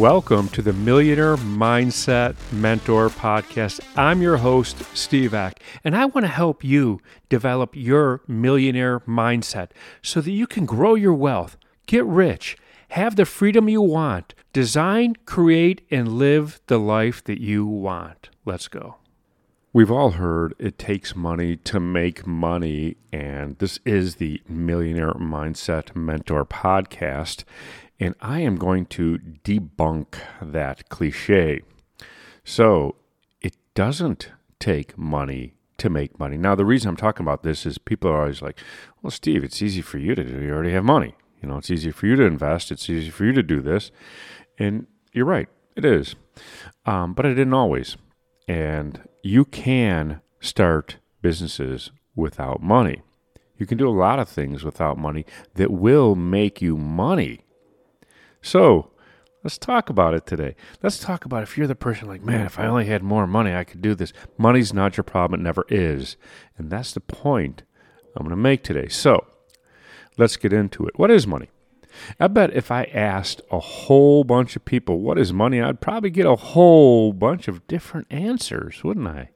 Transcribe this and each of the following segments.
Welcome to the Millionaire Mindset Mentor Podcast. I'm your host, Steve Ack, and I want to help you develop your millionaire mindset so that you can grow your wealth, get rich, have the freedom you want, design, create, and live the life that you want. Let's go. We've all heard it takes money to make money, and this is the Millionaire Mindset Mentor Podcast and I am going to debunk that cliche. So, it doesn't take money to make money. Now, the reason I'm talking about this is people are always like, well, Steve, it's easy for you to do. You already have money. You know, it's easy for you to invest. It's easy for you to do this. And you're right, it is. Um, but it didn't always. And you can start businesses without money. You can do a lot of things without money that will make you money. So let's talk about it today. Let's talk about if you're the person like, man, if I only had more money, I could do this. Money's not your problem, it never is. And that's the point I'm going to make today. So let's get into it. What is money? I bet if I asked a whole bunch of people, what is money, I'd probably get a whole bunch of different answers, wouldn't I?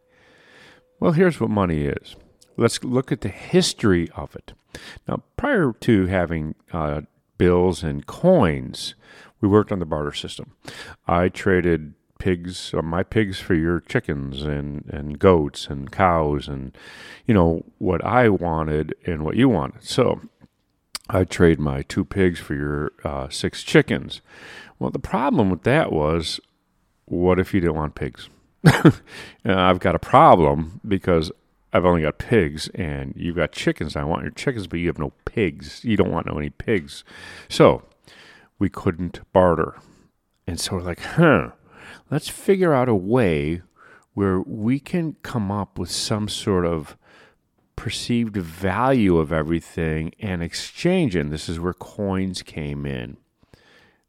Well, here's what money is. Let's look at the history of it. Now, prior to having uh, bills and coins. We worked on the barter system. I traded pigs, uh, my pigs for your chickens and, and goats and cows and, you know, what I wanted and what you wanted. So I trade my two pigs for your uh, six chickens. Well, the problem with that was, what if you didn't want pigs? I've got a problem because I've only got pigs and you've got chickens. I want your chickens, but you have no pigs. You don't want no any pigs. So we couldn't barter. And so we're like, huh, let's figure out a way where we can come up with some sort of perceived value of everything and exchange it. And this is where coins came in.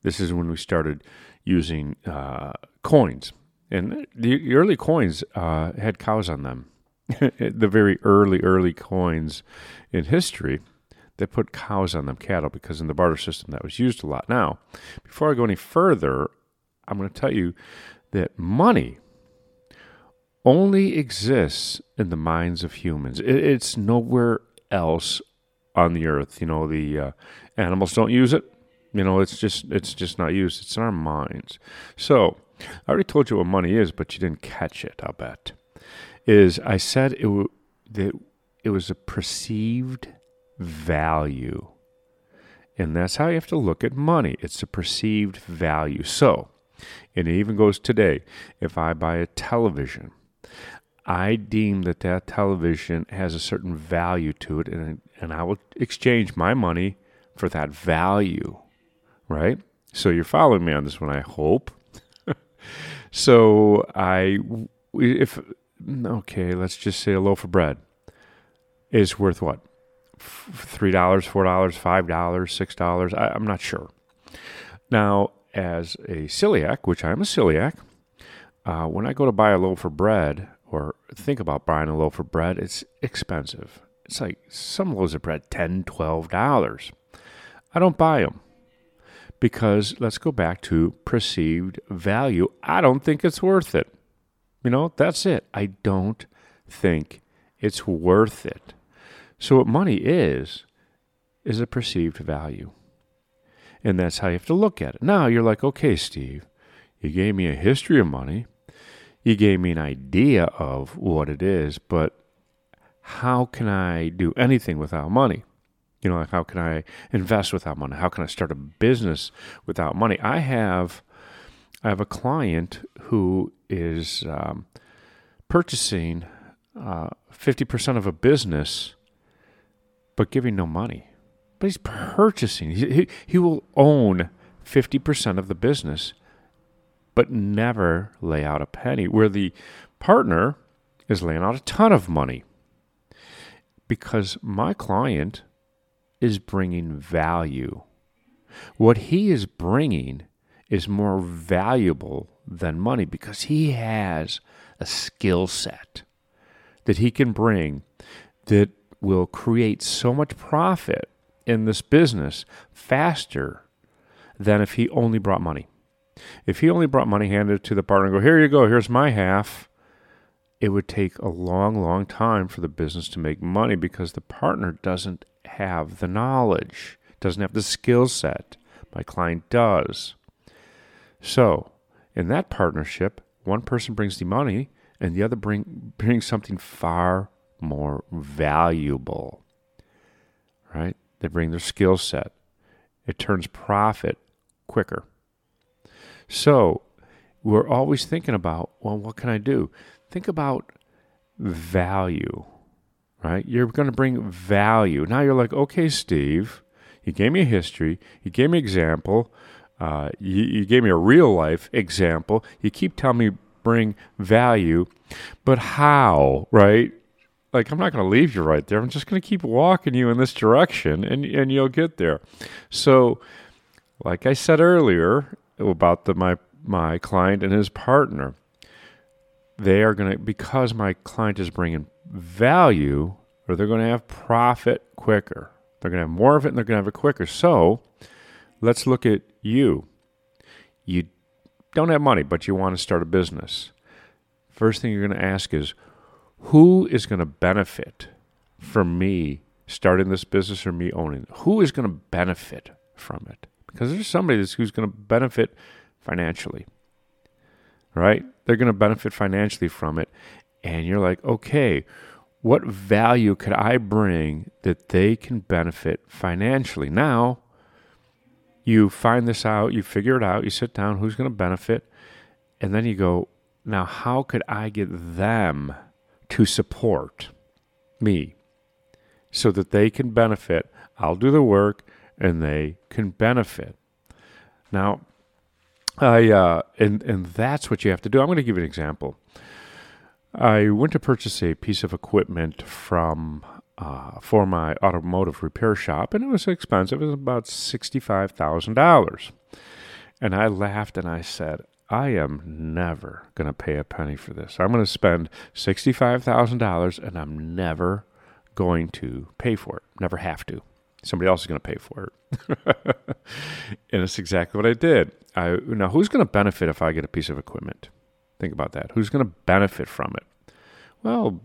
This is when we started using uh, coins. And the early coins uh, had cows on them the very early, early coins in history, they put cows on them, cattle, because in the barter system that was used a lot. Now, before I go any further, I'm going to tell you that money only exists in the minds of humans. it's nowhere else on the earth. You know, the uh, animals don't use it. You know, it's just it's just not used. It's in our minds. So I already told you what money is, but you didn't catch it. I'll bet is I said it w- that it was a perceived value. And that's how you have to look at money. It's a perceived value. So, and it even goes today. If I buy a television, I deem that that television has a certain value to it, and, and I will exchange my money for that value, right? So you're following me on this one, I hope. so I, if okay, let's just say a loaf of bread is worth what? $3, $4, $5, $6? I, I'm not sure. Now, as a celiac, which I'm a celiac, uh, when I go to buy a loaf of bread or think about buying a loaf of bread, it's expensive. It's like some loaves of bread, $10, $12. I don't buy them because let's go back to perceived value. I don't think it's worth it. You know, that's it. I don't think it's worth it. So, what money is, is a perceived value. And that's how you have to look at it. Now, you're like, okay, Steve, you gave me a history of money, you gave me an idea of what it is, but how can I do anything without money? You know, like how can I invest without money? How can I start a business without money? I have I have a client who is um, purchasing uh, 50% of a business, but giving no money. But he's purchasing. He, he, he will own 50% of the business, but never lay out a penny, where the partner is laying out a ton of money. Because my client is bringing value. What he is bringing is more valuable than money because he has a skill set that he can bring that will create so much profit in this business faster than if he only brought money. If he only brought money handed to the partner and go, here you go, here's my half, it would take a long, long time for the business to make money because the partner doesn't have the knowledge, doesn't have the skill set. My client does. So, in that partnership, one person brings the money and the other bring brings something far more valuable. Right? They bring their skill set. It turns profit quicker. So, we're always thinking about, well, what can I do? Think about value, right? You're going to bring value. Now you're like, okay, Steve, you gave me a history, you gave me example, uh, you, you gave me a real life example. You keep telling me bring value, but how, right? Like I'm not going to leave you right there. I'm just going to keep walking you in this direction, and and you'll get there. So, like I said earlier about the my my client and his partner, they are going to because my client is bringing value, or they're going to have profit quicker. They're going to have more of it, and they're going to have it quicker. So, let's look at you. You don't have money, but you want to start a business. First thing you're going to ask is who is going to benefit from me starting this business or me owning it? Who is going to benefit from it? Because there's somebody who's going to benefit financially, right? They're going to benefit financially from it. And you're like, okay, what value could I bring that they can benefit financially? Now, you find this out, you figure it out, you sit down, who's going to benefit, and then you go, now how could I get them to support me so that they can benefit? I'll do the work and they can benefit. Now, I uh, and and that's what you have to do. I'm going to give you an example. I went to purchase a piece of equipment from uh, for my automotive repair shop, and it was expensive. It was about sixty-five thousand dollars. And I laughed and I said, "I am never going to pay a penny for this. I'm going to spend sixty-five thousand dollars, and I'm never going to pay for it. Never have to. Somebody else is going to pay for it." and it's exactly what I did. I now who's going to benefit if I get a piece of equipment? Think about that. Who's going to benefit from it? Well,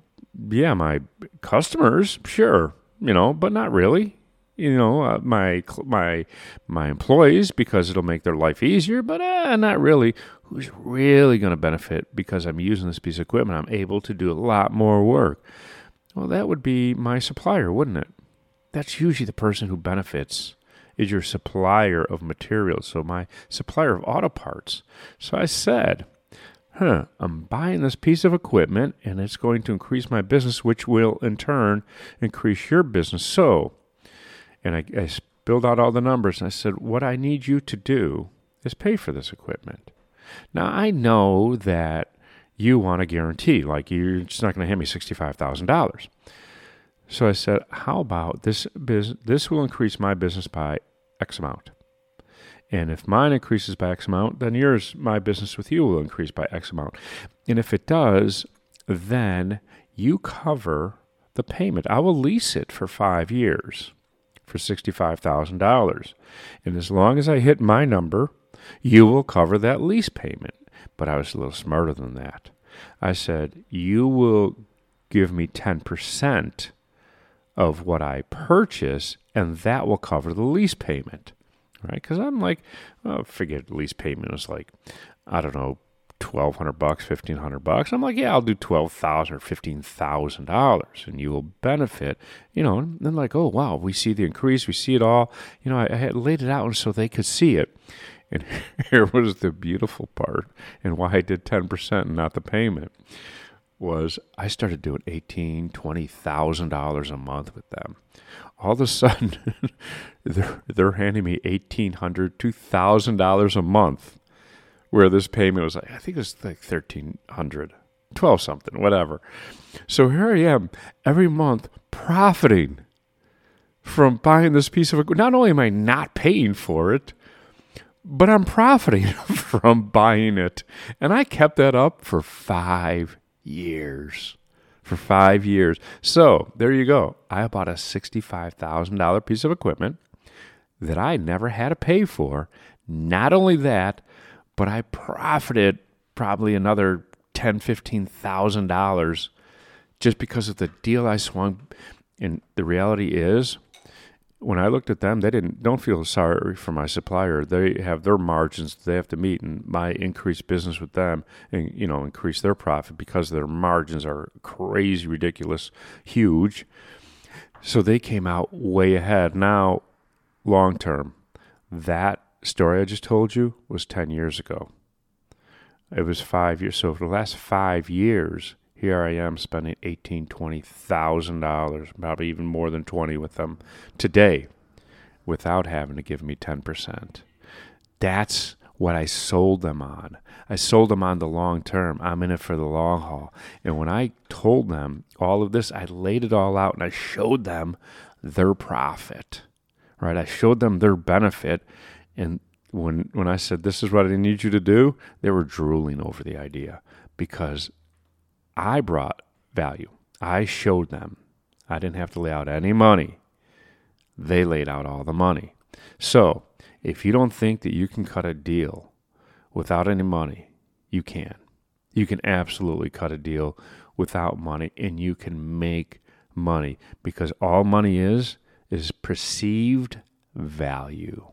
yeah, my customers, sure, you know, but not really. You know, uh, my my my employees because it'll make their life easier, but uh, not really. Who's really going to benefit because I'm using this piece of equipment? I'm able to do a lot more work. Well, that would be my supplier, wouldn't it? That's usually the person who benefits is your supplier of materials. So my supplier of auto parts. So I said, huh, I'm buying this piece of equipment and it's going to increase my business, which will in turn increase your business. So, and I, I spilled out all the numbers and I said, what I need you to do is pay for this equipment. Now, I know that you want a guarantee, like you're just not going to hand me $65,000. So I said, how about this? This will increase my business by X amount. And if mine increases by X amount, then yours, my business with you will increase by X amount. And if it does, then you cover the payment. I will lease it for five years for $65,000. And as long as I hit my number, you will cover that lease payment. But I was a little smarter than that. I said, You will give me 10% of what I purchase, and that will cover the lease payment right? Because I'm like, oh, forget lease payment was like, I don't know, twelve hundred bucks, fifteen hundred bucks. I'm like, yeah, I'll do twelve thousand or fifteen thousand dollars, and you will benefit. You know, and then like, oh wow, we see the increase, we see it all. You know, I, I had laid it out so they could see it. And here was the beautiful part, and why I did ten percent and not the payment was I started doing eighteen, twenty thousand dollars a month with them all of a sudden they're they're handing me eighteen hundred, two thousand dollars a month, where this payment was like I think it was like thirteen hundred, twelve something, whatever. So here I am every month profiting from buying this piece of. Not only am I not paying for it, but I'm profiting from buying it, and I kept that up for five years for five years. So there you go. I bought a $65,000 piece of equipment that I never had to pay for. Not only that, but I profited probably another ten, fifteen thousand dollars just because of the deal I swung. And the reality is, when I looked at them, they didn't don't feel sorry for my supplier. They have their margins they have to meet, and my increased business with them, and you know, increase their profit because their margins are crazy, ridiculous, huge. So they came out way ahead. Now, long term, that story I just told you was ten years ago. It was five years. So for the last five years, here I am spending eighteen, twenty thousand dollars, probably even more than twenty with them today, without having to give me ten percent. That's what I sold them on. I sold them on the long term. I'm in it for the long haul. And when I told them all of this, I laid it all out and I showed them their profit. Right? I showed them their benefit and when when I said this is what I need you to do, they were drooling over the idea because I brought value. I showed them. I didn't have to lay out any money. They laid out all the money. So, if you don't think that you can cut a deal without any money, you can. You can absolutely cut a deal without money and you can make money because all money is is perceived value.